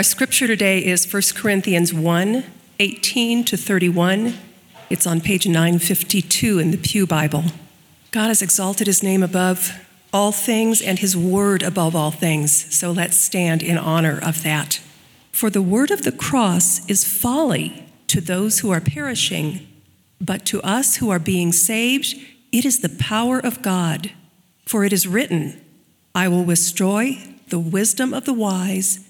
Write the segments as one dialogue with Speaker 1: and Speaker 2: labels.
Speaker 1: Our scripture today is 1 Corinthians 1 18 to 31. It's on page 952 in the Pew Bible. God has exalted his name above all things and his word above all things, so let's stand in honor of that. For the word of the cross is folly to those who are perishing, but to us who are being saved, it is the power of God. For it is written, I will destroy the wisdom of the wise,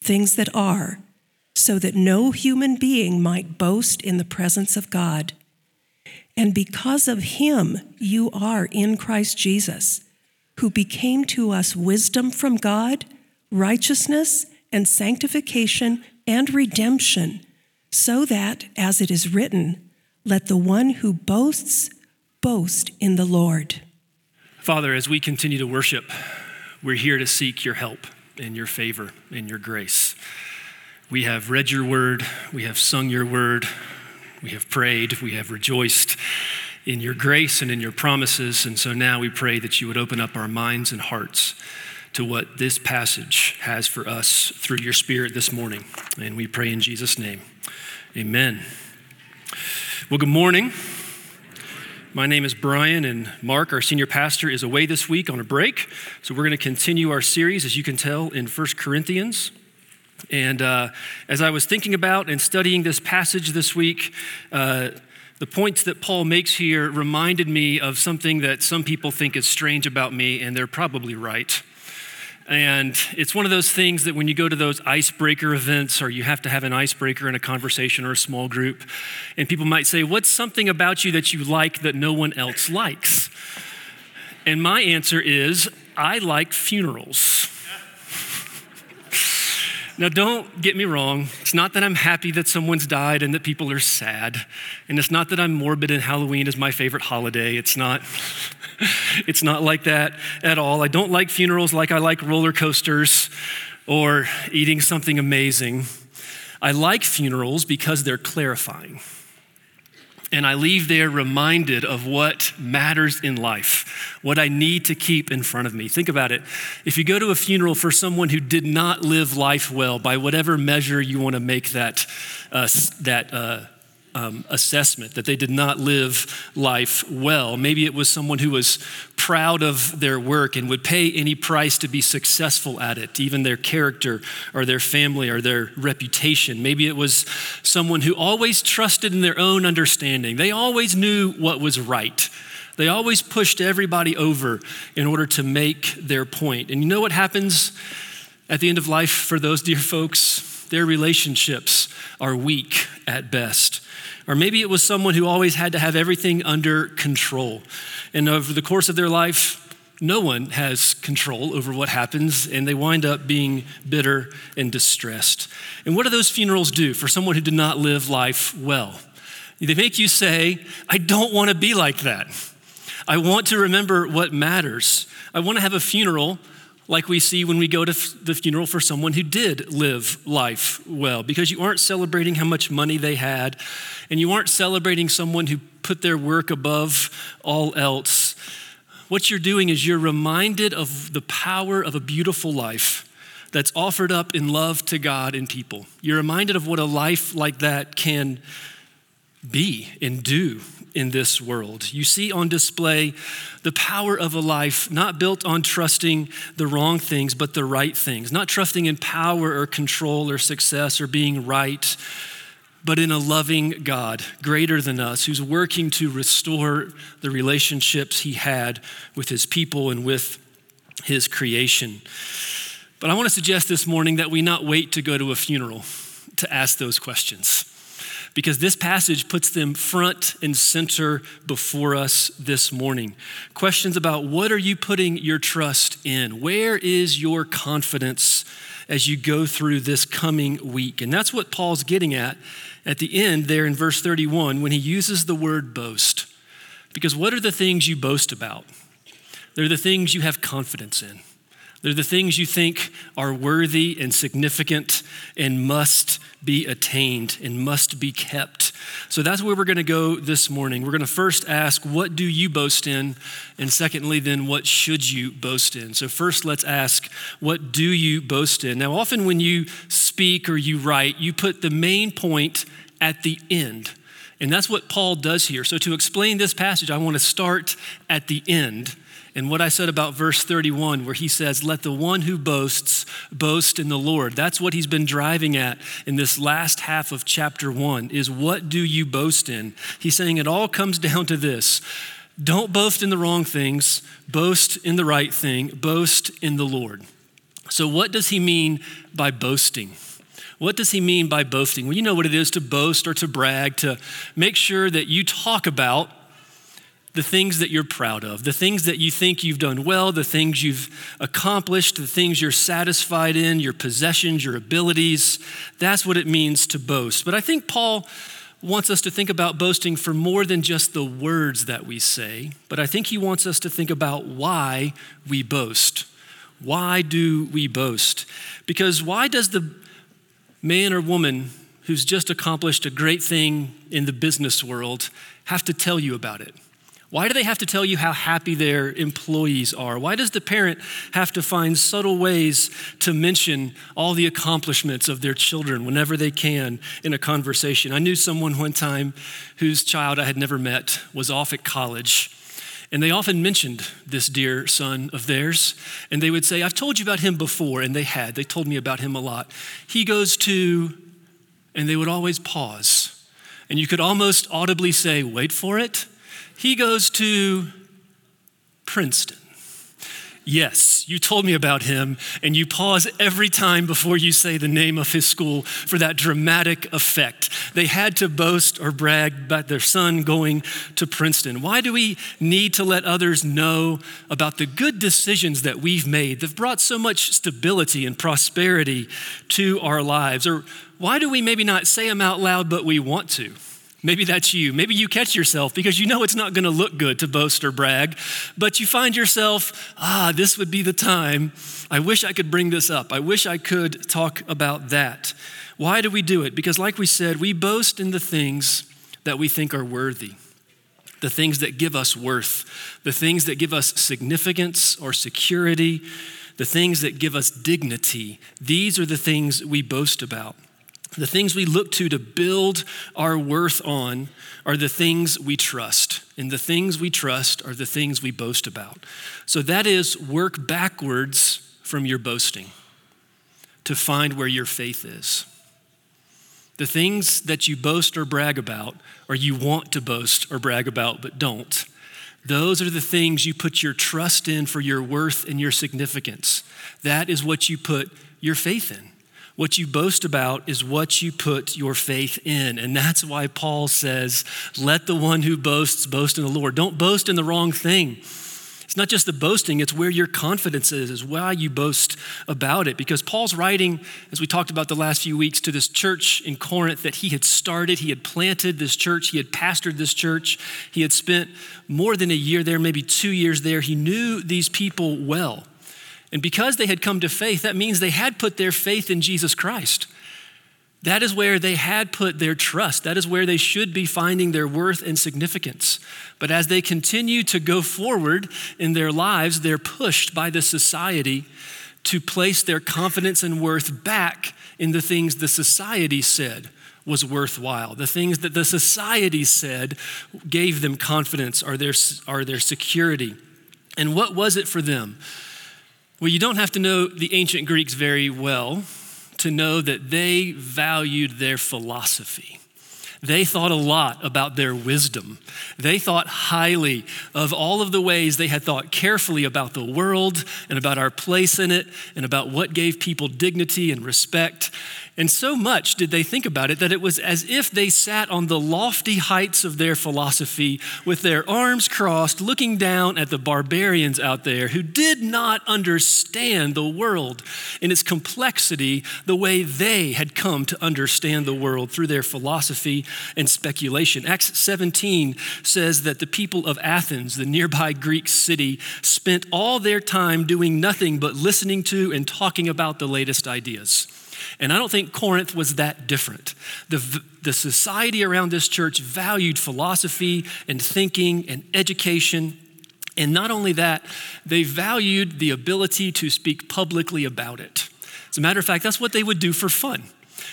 Speaker 1: things that are so that no human being might boast in the presence of God. And because of him, you are in Christ Jesus, who became to us wisdom from God, righteousness and sanctification and redemption, so that, as it is written, let the one who boasts boast in the Lord.
Speaker 2: Father, as we continue to worship, we're here to seek your help and your favor and your grace. We have read your word, we have sung your word, we have prayed, we have rejoiced in your grace and in your promises. And so now we pray that you would open up our minds and hearts to what this passage has for us through your Spirit this morning. And we pray in Jesus' name. Amen. Well, good morning. My name is Bryan, and Mark, our senior pastor, is away this week on a break. So we're going to continue our series, as you can tell, in First Corinthians. And uh, as I was thinking about and studying this passage this week, uh, the points that Paul makes here reminded me of something that some people think is strange about me, and they're probably right. And it's one of those things that when you go to those icebreaker events or you have to have an icebreaker in a conversation or a small group, and people might say, What's something about you that you like that no one else likes? And my answer is, I like funerals. Now, don't get me wrong. It's not that I'm happy that someone's died and that people are sad. And it's not that I'm morbid and Halloween is my favorite holiday. It's not, it's not like that at all. I don't like funerals like I like roller coasters or eating something amazing. I like funerals because they're clarifying and I leave there reminded of what matters in life, what I need to keep in front of me. Think about it. If you go to a funeral for someone who did not live life well, by whatever measure you want to make that, uh, that uh, um, assessment that they did not live life well. Maybe it was someone who was proud of their work and would pay any price to be successful at it, even their character or their family or their reputation. Maybe it was someone who always trusted in their own understanding, they always knew what was right. They always pushed everybody over in order to make their point. And you know what happens at the end of life for those dear folks? Their relationships are weak at best. Or maybe it was someone who always had to have everything under control. And over the course of their life, no one has control over what happens, and they wind up being bitter and distressed. And what do those funerals do for someone who did not live life well? They make you say, I don't want to be like that. I want to remember what matters. I want to have a funeral like we see when we go to the funeral for someone who did live life well, because you aren't celebrating how much money they had, and you aren't celebrating someone who put their work above all else. What you're doing is you're reminded of the power of a beautiful life that's offered up in love to God and people. You're reminded of what a life like that can be and do in this world. You see on display the power of a life not built on trusting the wrong things, but the right things, not trusting in power or control or success or being right, but in a loving God greater than us who's working to restore the relationships he had with his people and with his creation. But I want to suggest this morning that we not wait to go to a funeral to ask those questions because this passage puts them front and center before us this morning. Questions about what are you putting your trust in? Where is your confidence as you go through this coming week? And that's what Paul's getting at at the end there in verse 31 when he uses the word boast. Because what are the things you boast about? They're the things you have confidence in. They're the things you think are worthy and significant and must be attained and must be kept. So that's where we're going to go this morning. We're going to first ask, what do you boast in? And secondly, then, what should you boast in? So, first, let's ask, what do you boast in? Now, often when you speak or you write, you put the main point at the end. And that's what Paul does here. So, to explain this passage, I want to start at the end and what I said about verse 31, where he says, Let the one who boasts boast in the Lord. That's what he's been driving at in this last half of chapter one, is what do you boast in? He's saying it all comes down to this. Don't boast in the wrong things, boast in the right thing, boast in the Lord. So, what does he mean by boasting? What does he mean by boasting? Well, you know what it is to boast or to brag, to make sure that you talk about the things that you're proud of, the things that you think you've done well, the things you've accomplished, the things you're satisfied in, your possessions, your abilities. That's what it means to boast. But I think Paul wants us to think about boasting for more than just the words that we say, but I think he wants us to think about why we boast. Why do we boast? Because why does the man or woman who's just accomplished a great thing in the business world have to tell you about it? Why do they have to tell you how happy their employees are? Why does the parent have to find subtle ways to mention all the accomplishments of their children whenever they can in a conversation? I knew someone one time whose child I had never met was off at college. And they often mentioned this dear son of theirs. And they would say, I've told you about him before. And they had. They told me about him a lot. He goes to, and they would always pause. And you could almost audibly say, Wait for it he goes to Princeton. Yes, you told me about him, and you pause every time before you say the name of his school for that dramatic effect. They had to boast or brag about their son going to Princeton. Why do we need to let others know about the good decisions that we've made that have brought so much stability and prosperity to our lives? Or why do we maybe not say them out loud, but we want to? Maybe that's you. Maybe you catch yourself because you know it's not going to look good to boast or brag, but you find yourself, ah, this would be the time. I wish I could bring this up. I wish I could talk about that. Why do we do it? Because, like we said, we boast in the things that we think are worthy, the things that give us worth, the things that give us significance or security, the things that give us dignity. These are the things we boast about. The things we look to to build our worth on are the things we trust. And the things we trust are the things we boast about. So that is work backwards from your boasting to find where your faith is. The things that you boast or brag about, or you want to boast or brag about but don't, those are the things you put your trust in for your worth and your significance. That is what you put your faith in. What you boast about is what you put your faith in. And that's why Paul says, let the one who boasts boast in the Lord. Don't boast in the wrong thing. It's not just the boasting, it's where your confidence is, is why you boast about it. Because Paul's writing, as we talked about the last few weeks, to this church in Corinth that he had started. He had planted this church, he had pastored this church, he had spent more than a year there, maybe two years there. He knew these people well. And because they had come to faith, that means they had put their faith in Jesus Christ. That is where they had put their trust. That is where they should be finding their worth and significance. But as they continue to go forward in their lives, they're pushed by the society to place their confidence and worth back in the things the society said was worthwhile. The things that the society said gave them confidence or their, or their security. And what was it for them? Well, you don't have to know the ancient Greeks very well to know that they valued their philosophy. They thought a lot about their wisdom. They thought highly of all of the ways they had thought carefully about the world and about our place in it and about what gave people dignity and respect. And so much did they think about it that it was as if they sat on the lofty heights of their philosophy with their arms crossed, looking down at the barbarians out there who did not understand the world in its complexity the way they had come to understand the world through their philosophy and speculation. Acts 17 says that the people of Athens, the nearby Greek city, spent all their time doing nothing but listening to and talking about the latest ideas. And I don't think Corinth was that different. The, the society around this church valued philosophy and thinking and education. And not only that, they valued the ability to speak publicly about it. As a matter of fact, that's what they would do for fun.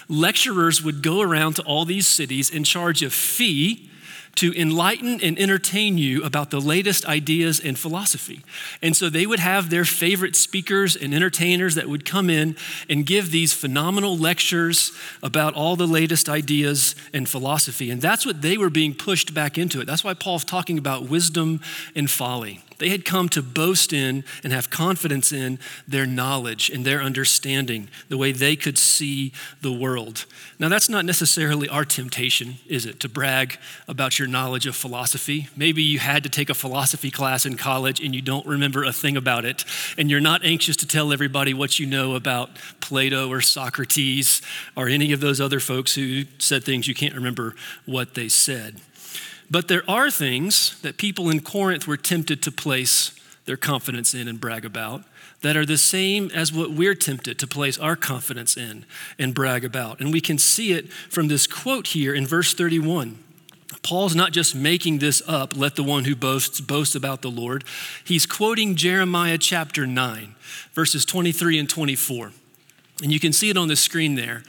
Speaker 2: Lecturers would go around to all these cities and charge a fee to enlighten and entertain you about the latest ideas in philosophy. And so they would have their favorite speakers and entertainers that would come in and give these phenomenal lectures about all the latest ideas in philosophy. And that's what they were being pushed back into it. That's why Paul's talking about wisdom and folly. They had come to boast in and have confidence in their knowledge and their understanding, the way they could see the world. Now, that's not necessarily our temptation, is it, to brag about your knowledge of philosophy? Maybe you had to take a philosophy class in college and you don't remember a thing about it, and you're not anxious to tell everybody what you know about Plato or Socrates or any of those other folks who said things you can't remember what they said. But there are things that people in Corinth were tempted to place their confidence in and brag about that are the same as what we're tempted to place our confidence in and brag about. And we can see it from this quote here in verse 31. Paul's not just making this up, let the one who boasts boast about the Lord. He's quoting Jeremiah chapter 9, verses 23 and 24. And you can see it on the screen there.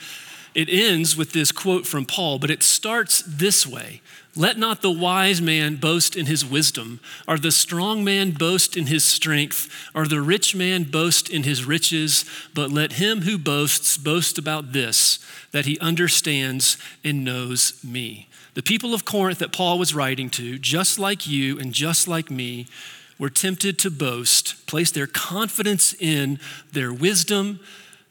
Speaker 2: It ends with this quote from Paul, but it starts this way let not the wise man boast in his wisdom, or the strong man boast in his strength, or the rich man boast in his riches, but let him who boasts boast about this, that he understands and knows me. The people of Corinth that Paul was writing to, just like you and just like me, were tempted to boast, place their confidence in their wisdom,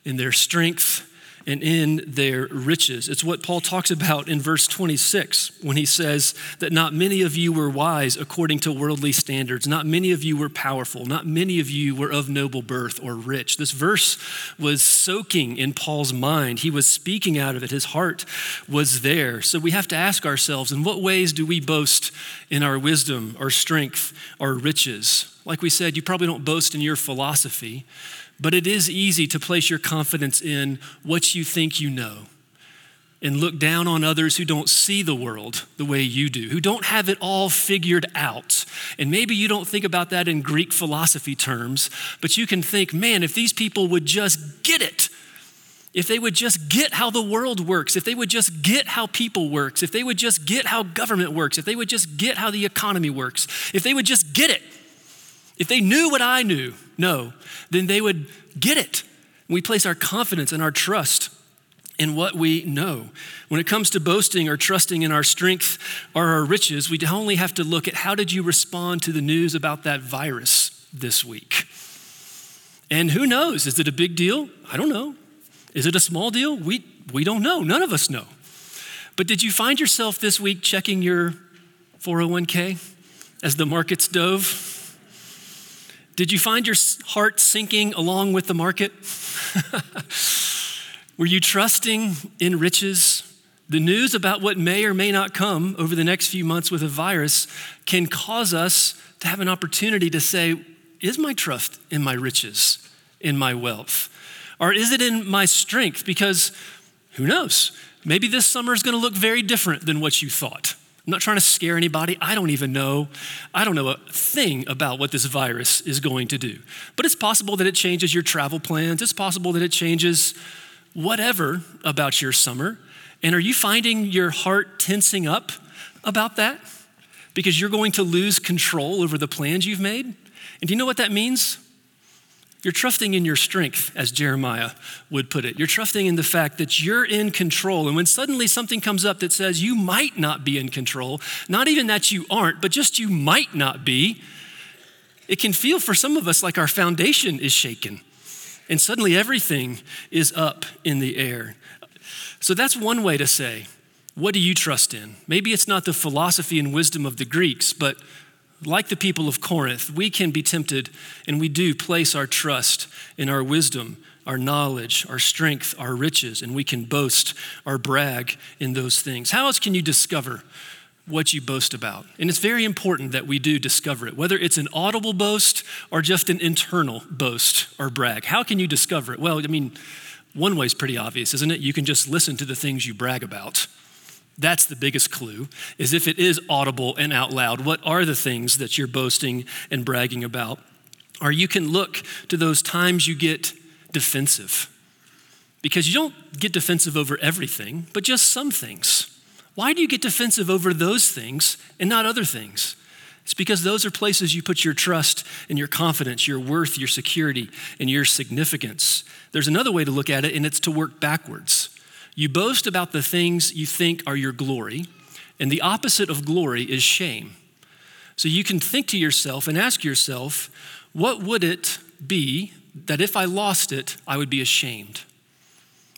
Speaker 2: in their strength, and in their riches. It's what Paul talks about in verse 26 when he says that not many of you were wise according to worldly standards, not many of you were powerful, not many of you were of noble birth or rich. This verse was soaking in Paul's mind. He was speaking out of it, his heart was there. So we have to ask ourselves in what ways do we boast in our wisdom, our strength, our riches? Like we said, you probably don't boast in your philosophy. But it is easy to place your confidence in what you think you know and look down on others who don't see the world the way you do, who don't have it all figured out. And maybe you don't think about that in Greek philosophy terms, but you can think, man, if these people would just get it, if they would just get how the world works, if they would just get how people works, if they would just get how government works, if they would just get how the economy works, if they would just get it, if they knew what I knew, no, then they would get it. We place our confidence and our trust in what we know. When it comes to boasting or trusting in our strength or our riches, we only have to look at how did you respond to the news about that virus this week? And who knows? Is it a big deal? I don't know. Is it a small deal? We, we don't know. None of us know. But did you find yourself this week checking your 401k as the markets dove? Did you find your heart sinking along with the market? Were you trusting in riches? The news about what may or may not come over the next few months with a virus can cause us to have an opportunity to say, Is my trust in my riches? in my wealth? Or is it in my strength? Because who knows? Maybe this summer is going to look very different than what you thought. I'm not trying to scare anybody. I don't even know. I don't know a thing about what this virus is going to do. But it's possible that it changes your travel plans. It's possible that it changes whatever about your summer. And are you finding your heart tensing up about that? Because you're going to lose control over the plans you've made? And do you know what that means? You're trusting in your strength, as Jeremiah would put it. You're trusting in the fact that you're in control. And when suddenly something comes up that says you might not be in control, not even that you aren't, but just you might not be, it can feel for some of us like our foundation is shaken. And suddenly everything is up in the air. So that's one way to say, what do you trust in? Maybe it's not the philosophy and wisdom of the Greeks, but like the people of Corinth, we can be tempted, and we do place our trust in our wisdom, our knowledge, our strength, our riches, and we can boast or brag in those things. How else can you discover what you boast about? And it's very important that we do discover it, whether it's an audible boast or just an internal boast or brag. How can you discover it? Well, I mean, one way is pretty obvious, isn't it? You can just listen to the things you brag about. That's the biggest clue, is if it is audible and out loud, what are the things that you're boasting and bragging about? Or you can look to those times you get defensive. Because you don't get defensive over everything, but just some things. Why do you get defensive over those things and not other things? It's because those are places you put your trust and your confidence, your worth, your security, and your significance. There's another way to look at it, and it's to work backwards. You boast about the things you think are your glory, and the opposite of glory is shame. So you can think to yourself and ask yourself, what would it be that if I lost it, I would be ashamed?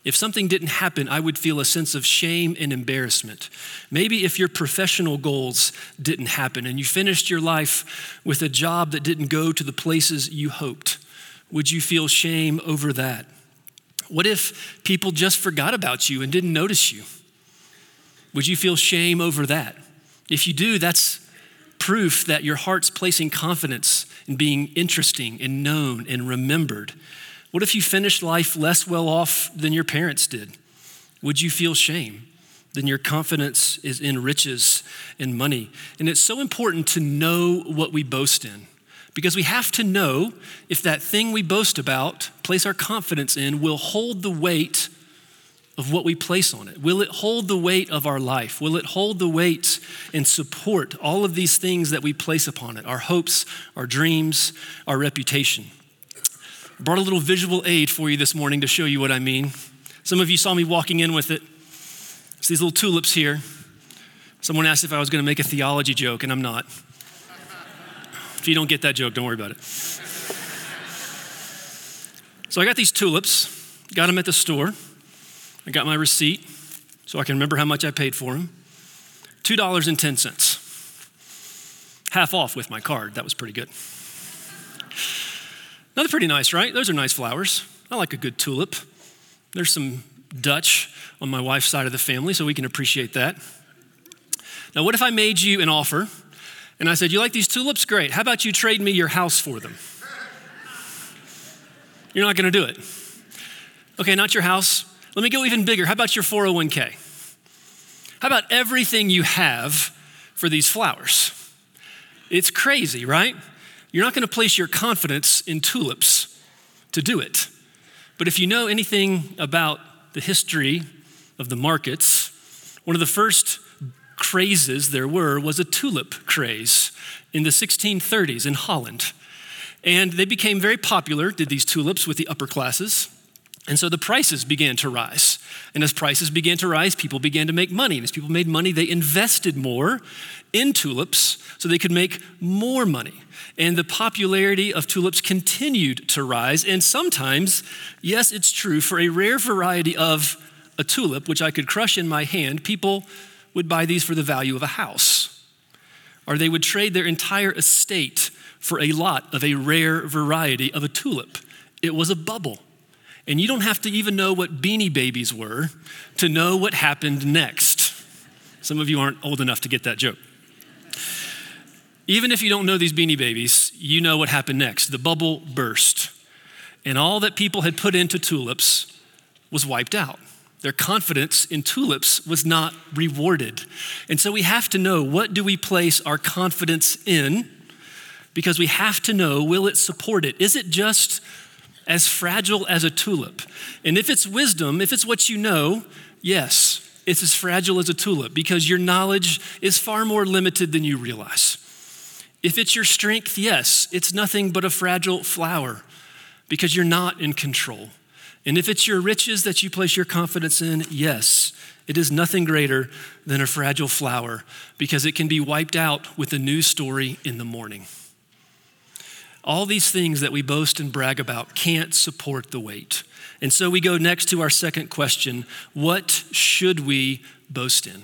Speaker 2: If something didn't happen, I would feel a sense of shame and embarrassment. Maybe if your professional goals didn't happen and you finished your life with a job that didn't go to the places you hoped, would you feel shame over that? What if people just forgot about you and didn't notice you? Would you feel shame over that? If you do, that's proof that your heart's placing confidence in being interesting and known and remembered. What if you finished life less well off than your parents did? Would you feel shame? Then your confidence is in riches and money. And it's so important to know what we boast in because we have to know if that thing we boast about, place our confidence in, will hold the weight of what we place on it. Will it hold the weight of our life? Will it hold the weight and support all of these things that we place upon it our hopes, our dreams, our reputation? I brought a little visual aid for you this morning to show you what I mean. Some of you saw me walking in with it. It's these little tulips here. Someone asked if I was going to make a theology joke, and I'm not. If you don't get that joke, don't worry about it. So I got these tulips, got them at the store. I got my receipt so I can remember how much I paid for them. $2.10. Half off with my card. That was pretty good. Now they're pretty nice, right? Those are nice flowers. I like a good tulip. There's some Dutch on my wife's side of the family, so we can appreciate that. Now, what if I made you an offer and I said, You like these tulips? Great. How about you trade me your house for them? You're not going to do it. Okay, not your house. Let me go even bigger. How about your 401k? How about everything you have for these flowers? It's crazy, right? You're not going to place your confidence in tulips to do it. But if you know anything about the history of the markets, one of the first crazes there were was a tulip craze in the 1630s in Holland. And they became very popular, did these tulips with the upper classes. And so the prices began to rise. And as prices began to rise, people began to make money. And as people made money, they invested more in tulips so they could make more money. And the popularity of tulips continued to rise. And sometimes, yes, it's true, for a rare variety of a tulip, which I could crush in my hand, people would buy these for the value of a house, or they would trade their entire estate for a lot of a rare variety of a tulip. It was a bubble. And you don't have to even know what beanie babies were to know what happened next. Some of you aren't old enough to get that joke. Even if you don't know these beanie babies, you know what happened next. The bubble burst. and all that people had put into tulips was wiped out. Their confidence in tulips was not rewarded. And so we have to know what do we place our confidence in? Because we have to know will it support it? Is it just as fragile as a tulip? And if it's wisdom, if it's what you know, yes, it's as fragile as a tulip because your knowledge is far more limited than you realize. If it's your strength, yes, it's nothing but a fragile flower because you're not in control. And if it's your riches that you place your confidence in, yes, it is nothing greater than a fragile flower because it can be wiped out with a new story in the morning. All these things that we boast and brag about can't support the weight. And so we go next to our second question What should we boast in?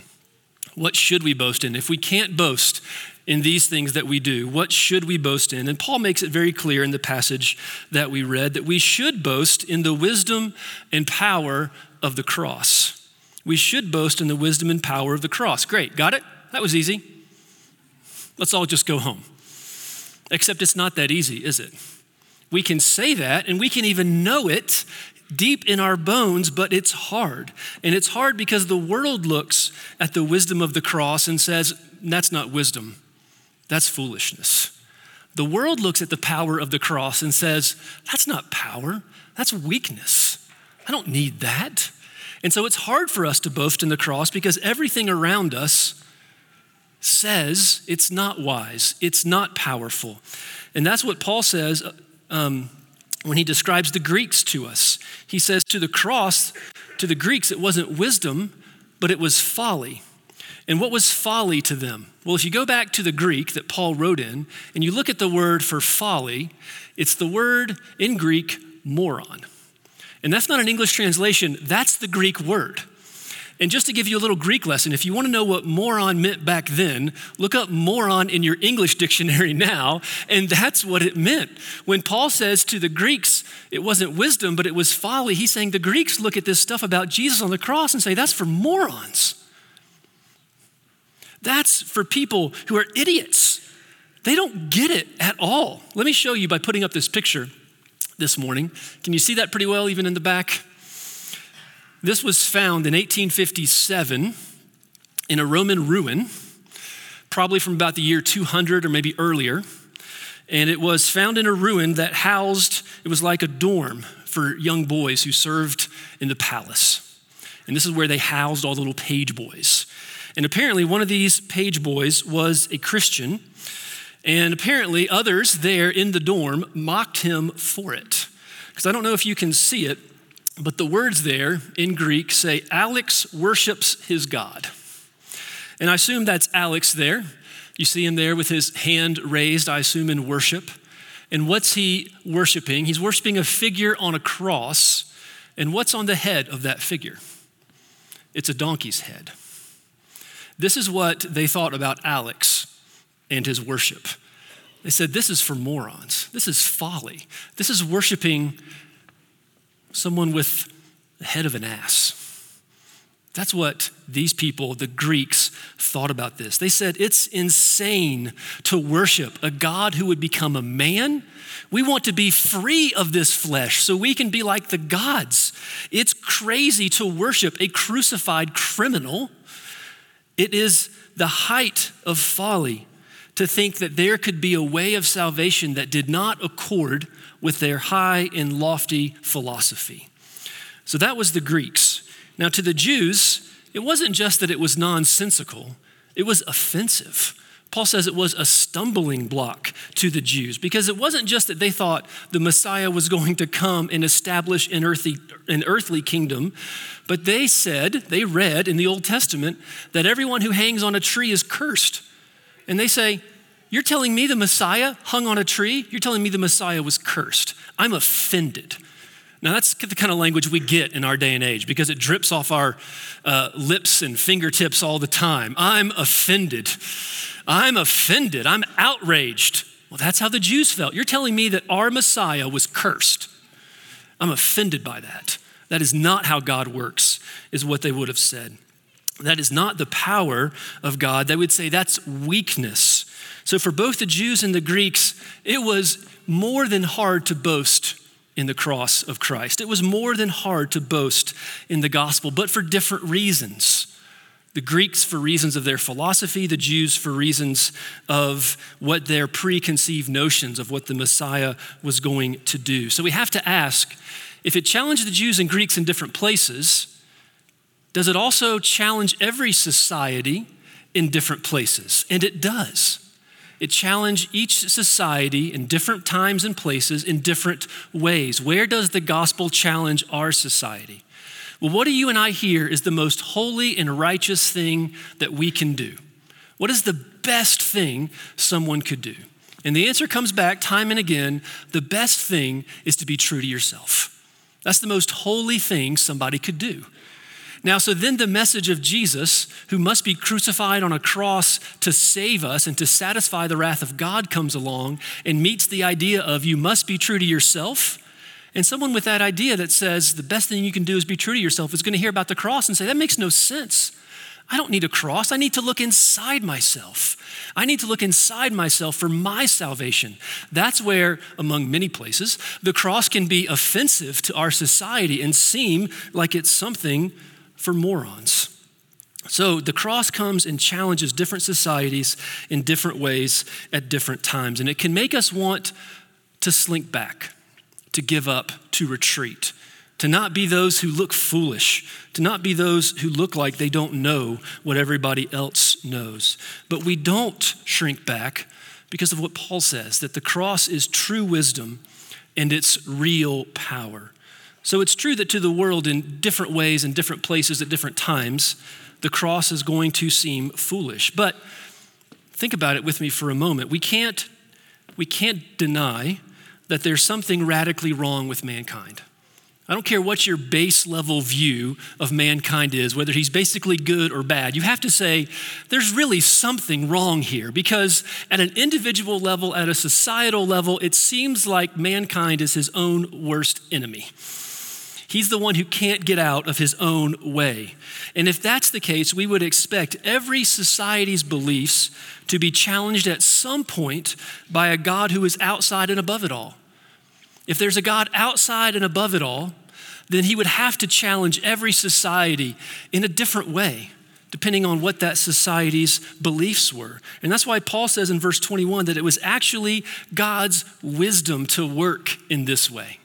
Speaker 2: What should we boast in? If we can't boast in these things that we do? What should we boast in? And Paul makes it very clear in the passage that we read that we should boast in the wisdom and power of the cross. We should boast in the wisdom and power of the cross. Great, got it? That was easy. Let's all just go home. Except it's not that easy, is it? We can say that and we can even know it deep in our bones, but it's hard. And it's hard because the world looks at the wisdom of the cross and says, that's not wisdom. That's foolishness. The world looks at the power of the cross and says, That's not power, that's weakness. I don't need that. And so it's hard for us to boast in the cross because everything around us says it's not wise, it's not powerful. And that's what Paul says um, when he describes the Greeks to us. He says, To the cross, to the Greeks, it wasn't wisdom, but it was folly. And what was folly to them? Well, if you go back to the Greek that Paul wrote in and you look at the word for folly, it's the word in Greek moron. And that's not an English translation, that's the Greek word. And just to give you a little Greek lesson, if you want to know what moron meant back then, look up moron in your English dictionary now, and that's what it meant. When Paul says to the Greeks, it wasn't wisdom, but it was folly, he's saying the Greeks look at this stuff about Jesus on the cross and say, that's for morons. That's for people who are idiots. They don't get it at all. Let me show you by putting up this picture this morning. Can you see that pretty well, even in the back? This was found in 1857 in a Roman ruin, probably from about the year 200 or maybe earlier. And it was found in a ruin that housed, it was like a dorm for young boys who served in the palace. And this is where they housed all the little page boys. And apparently, one of these page boys was a Christian. And apparently, others there in the dorm mocked him for it. Because I don't know if you can see it, but the words there in Greek say, Alex worships his God. And I assume that's Alex there. You see him there with his hand raised, I assume, in worship. And what's he worshiping? He's worshiping a figure on a cross. And what's on the head of that figure? It's a donkey's head. This is what they thought about Alex and his worship. They said, This is for morons. This is folly. This is worshiping someone with the head of an ass. That's what these people, the Greeks, thought about this. They said it's insane to worship a God who would become a man. We want to be free of this flesh so we can be like the gods. It's crazy to worship a crucified criminal it is the height of folly to think that there could be a way of salvation that did not accord with their high and lofty philosophy. So that was the Greeks. Now, to the Jews, it wasn't just that it was nonsensical, it was offensive. Paul says it was a stumbling block to the Jews because it wasn't just that they thought the Messiah was going to come and establish an earthly, an earthly kingdom, but they said, they read in the Old Testament that everyone who hangs on a tree is cursed. And they say, You're telling me the Messiah hung on a tree? You're telling me the Messiah was cursed. I'm offended. Now, that's the kind of language we get in our day and age because it drips off our uh, lips and fingertips all the time. I'm offended. I'm offended. I'm outraged. Well, that's how the Jews felt. You're telling me that our Messiah was cursed. I'm offended by that. That is not how God works, is what they would have said. That is not the power of God. They would say that's weakness. So, for both the Jews and the Greeks, it was more than hard to boast in the cross of Christ. It was more than hard to boast in the gospel, but for different reasons. The Greeks for reasons of their philosophy, the Jews for reasons of what their preconceived notions of what the Messiah was going to do. So we have to ask if it challenged the Jews and Greeks in different places, does it also challenge every society in different places? And it does. It challenged each society in different times and places in different ways. Where does the gospel challenge our society? Well, what do you and I hear is the most holy and righteous thing that we can do? What is the best thing someone could do? And the answer comes back time and again the best thing is to be true to yourself. That's the most holy thing somebody could do. Now, so then the message of Jesus, who must be crucified on a cross to save us and to satisfy the wrath of God, comes along and meets the idea of you must be true to yourself. And someone with that idea that says the best thing you can do is be true to yourself is going to hear about the cross and say, that makes no sense. I don't need a cross. I need to look inside myself. I need to look inside myself for my salvation. That's where, among many places, the cross can be offensive to our society and seem like it's something for morons. So the cross comes and challenges different societies in different ways at different times. And it can make us want to slink back, to give up, to retreat, to not be those who look foolish, to not be those who look like they don't know what everybody else knows. But we don't shrink back because of what Paul says that the cross is true wisdom and it's real power. So it's true that to the world, in different ways, in different places, at different times, the cross is going to seem foolish. But think about it with me for a moment. We can't, we can't deny that there's something radically wrong with mankind. I don't care what your base level view of mankind is, whether he's basically good or bad. You have to say, there's really something wrong here because at an individual level, at a societal level, it seems like mankind is his own worst enemy. He's the one who can't get out of his own way. And if that's the case, we would expect every society's beliefs to be challenged at some point by a God who is outside and above it all. If there's a God outside and above it all, then he would have to challenge every society in a different way, depending on what that society's beliefs were. And that's why Paul says in verse 21 that it was actually God's wisdom to work in this way.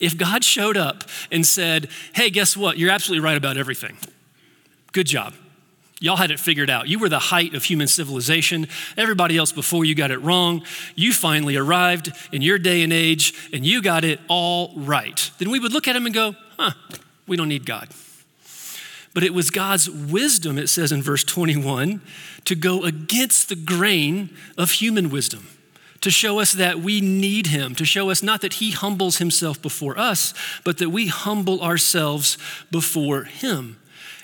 Speaker 2: If God showed up and said, hey, guess what? You're absolutely right about everything. Good job. Y'all had it figured out. You were the height of human civilization. Everybody else before you got it wrong. You finally arrived in your day and age and you got it all right. Then we would look at him and go, huh, we don't need God. But it was God's wisdom, it says in verse 21, to go against the grain of human wisdom to show us that we need him, to show us not that he humbles himself before us, but that we humble ourselves before him.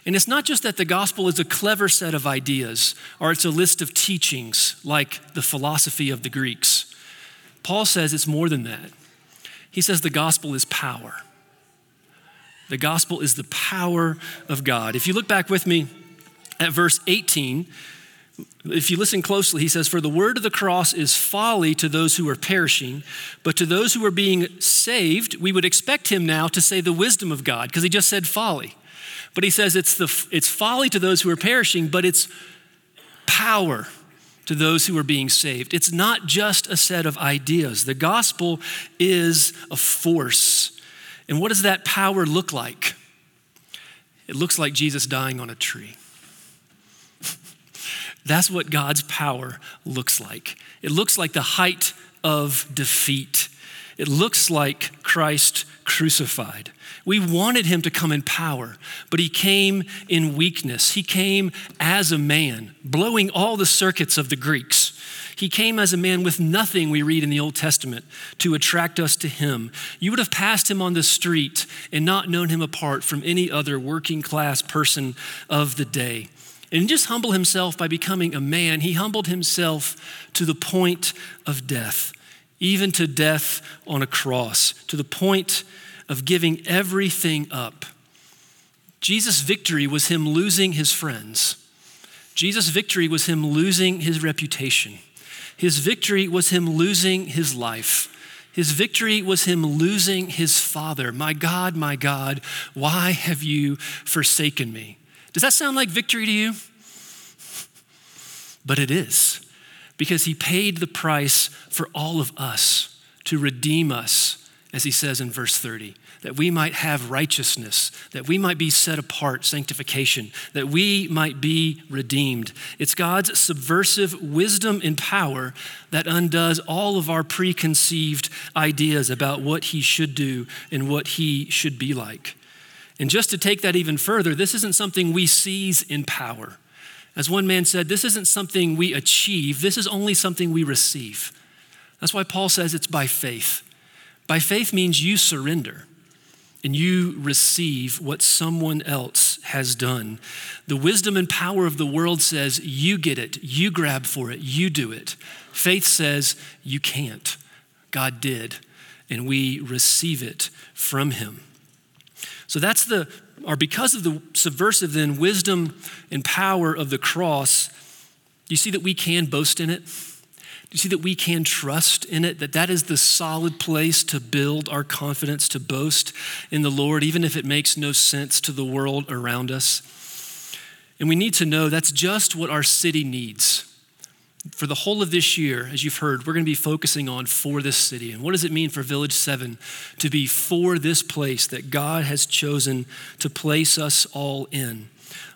Speaker 2: And it's not just that the gospel is a clever set of ideas or it's a list of teachings like the philosophy of the Greeks. Paul says it's more than that. He says the gospel is power. The gospel is the power of God. If you look back with me at verse 18, if you listen closely, he says, For the word of the cross is folly to those who are perishing, but to those who are being saved, we would expect him now to say the wisdom of God, because he just said folly. But he says it's, the, it's folly to those who are perishing, but it's power to those who are being saved. It's not just a set of ideas, the gospel is a force. And what does that power look like? It looks like Jesus dying on a tree. That's what God's power looks like. It looks like the height of defeat. It looks like Christ crucified. We wanted him to come in power, but he came in weakness. He came as a man, blowing all the circuits of the Greeks. He came as a man with nothing, we read in the Old Testament, to attract us to him. You would have passed him on the street and not known him apart from any other working class person of the day. And just humble himself by becoming a man, he humbled himself to the point of death, even to death on a cross, to the point of giving everything up. Jesus' victory was him losing his friends. Jesus' victory was him losing his reputation. His victory was him losing his life. His victory was him losing his father. My God, my God, why have you forsaken me? Does that sound like victory to you? But it is, because he paid the price for all of us to redeem us, as he says in verse 30 that we might have righteousness, that we might be set apart, sanctification, that we might be redeemed. It's God's subversive wisdom and power that undoes all of our preconceived ideas about what He should do and what He should be like. And just to take that even further, this isn't something we seize in power. As one man said, this isn't something we achieve, this is only something we receive. That's why Paul says it's by faith. By faith means you surrender and you receive what someone else has done. The wisdom and power of the world says, you get it, you grab for it, you do it. Faith says, you can't. God did, and we receive it from Him. So that's the, or because of the subversive, then, wisdom and power of the cross, you see that we can boast in it? Do you see that we can trust in it? That that is the solid place to build our confidence, to boast in the Lord, even if it makes no sense to the world around us. And we need to know that's just what our city needs. For the whole of this year, as you've heard, we're going to be focusing on for this city. And what does it mean for Village 7 to be for this place that God has chosen to place us all in?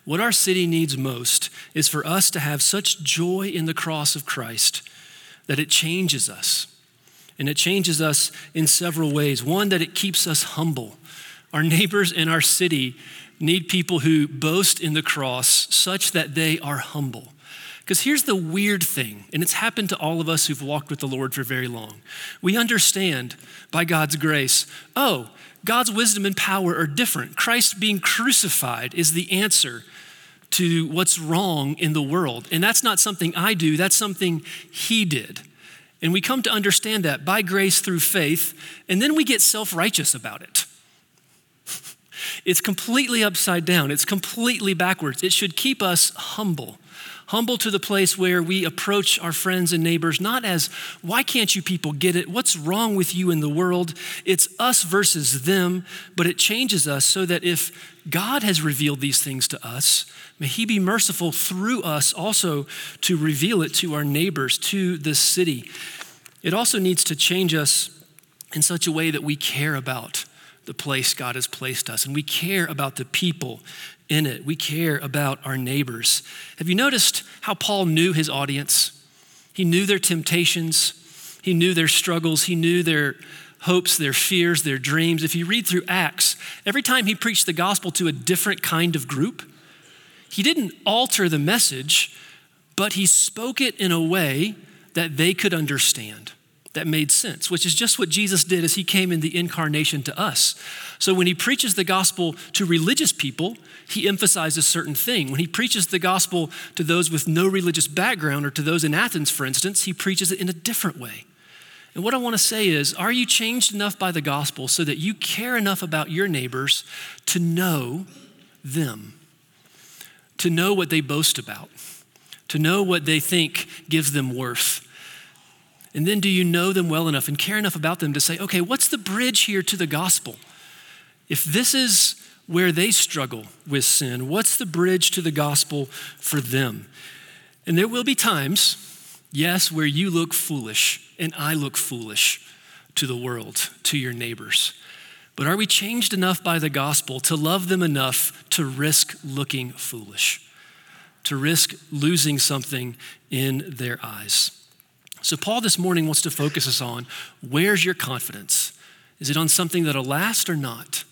Speaker 2: What our city needs most is for us to have such joy in the cross of Christ that it changes us. And it changes us in several ways. One, that it keeps us humble. Our neighbors in our city need people who boast in the cross such that they are humble. Because here's the weird thing, and it's happened to all of us who've walked with the Lord for very long. We understand by God's grace, oh, God's wisdom and power are different. Christ being crucified is the answer to what's wrong in the world. And that's not something I do, that's something He did. And we come to understand that by grace through faith, and then we get self righteous about it. It's completely upside down, it's completely backwards. It should keep us humble humble to the place where we approach our friends and neighbors not as, why can't you people get it? What's wrong with you in the world? It's us versus them, but it changes us so that if God has revealed these things to us, may He be merciful through us also to reveal it to our neighbors, to this city. It also needs to change us in such a way that we care about the place God has placed us and we care about the people in it. We care about our neighbors. Have you noticed how Paul knew his audience? He knew their temptations, he knew their struggles, he knew their hopes, their fears, their dreams. If you read through Acts, every time he preached the gospel to a different kind of group, he didn't alter the message, but he spoke it in a way that they could understand that made sense, which is just what Jesus did as he came in the incarnation to us. So when he preaches the gospel to religious people, he emphasizes certain thing. When he preaches the gospel to those with no religious background or to those in Athens, for instance, he preaches it in a different way. And what I want to say is, are you changed enough by the gospel so that you care enough about your neighbors to know them, to know what they boast about, to know what they think gives them worth? And then do you know them well enough and care enough about them to say, okay, what's the bridge here to the gospel? If this is where they struggle with sin, what's the bridge to the gospel for them? And there will be times, yes, where you look foolish and I look foolish to the world, to your neighbors. But are we changed enough by the gospel to love them enough to risk looking foolish, to risk losing something in their eyes? So, Paul this morning wants to focus us on where's your confidence? Is it on something that'll last or not?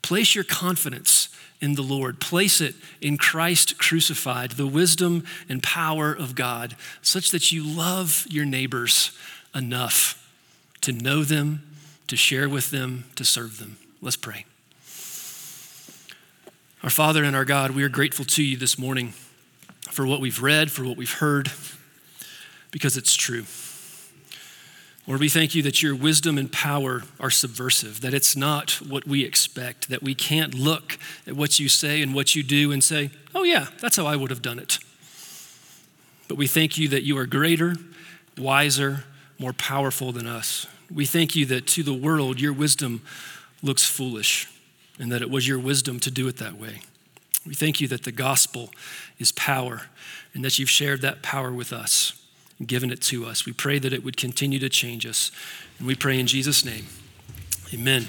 Speaker 2: Place your confidence in the Lord. Place it in Christ crucified, the wisdom and power of God, such that you love your neighbors enough to know them, to share with them, to serve them. Let's pray. Our Father and our God, we are grateful to you this morning for what we've read, for what we've heard because it's true. Lord, we thank you that your wisdom and power are subversive, that it's not what we expect, that we can't look at what you say and what you do and say, oh, yeah, that's how I would have done it. But we thank you that you are greater, wiser, more powerful than us. We thank you that to the world, your wisdom looks foolish and that it was your wisdom to do it that way. We thank you that the gospel is power and that you've shared that power with us given it to us. We pray that it would continue to change us. And we pray in Jesus' name. Amen.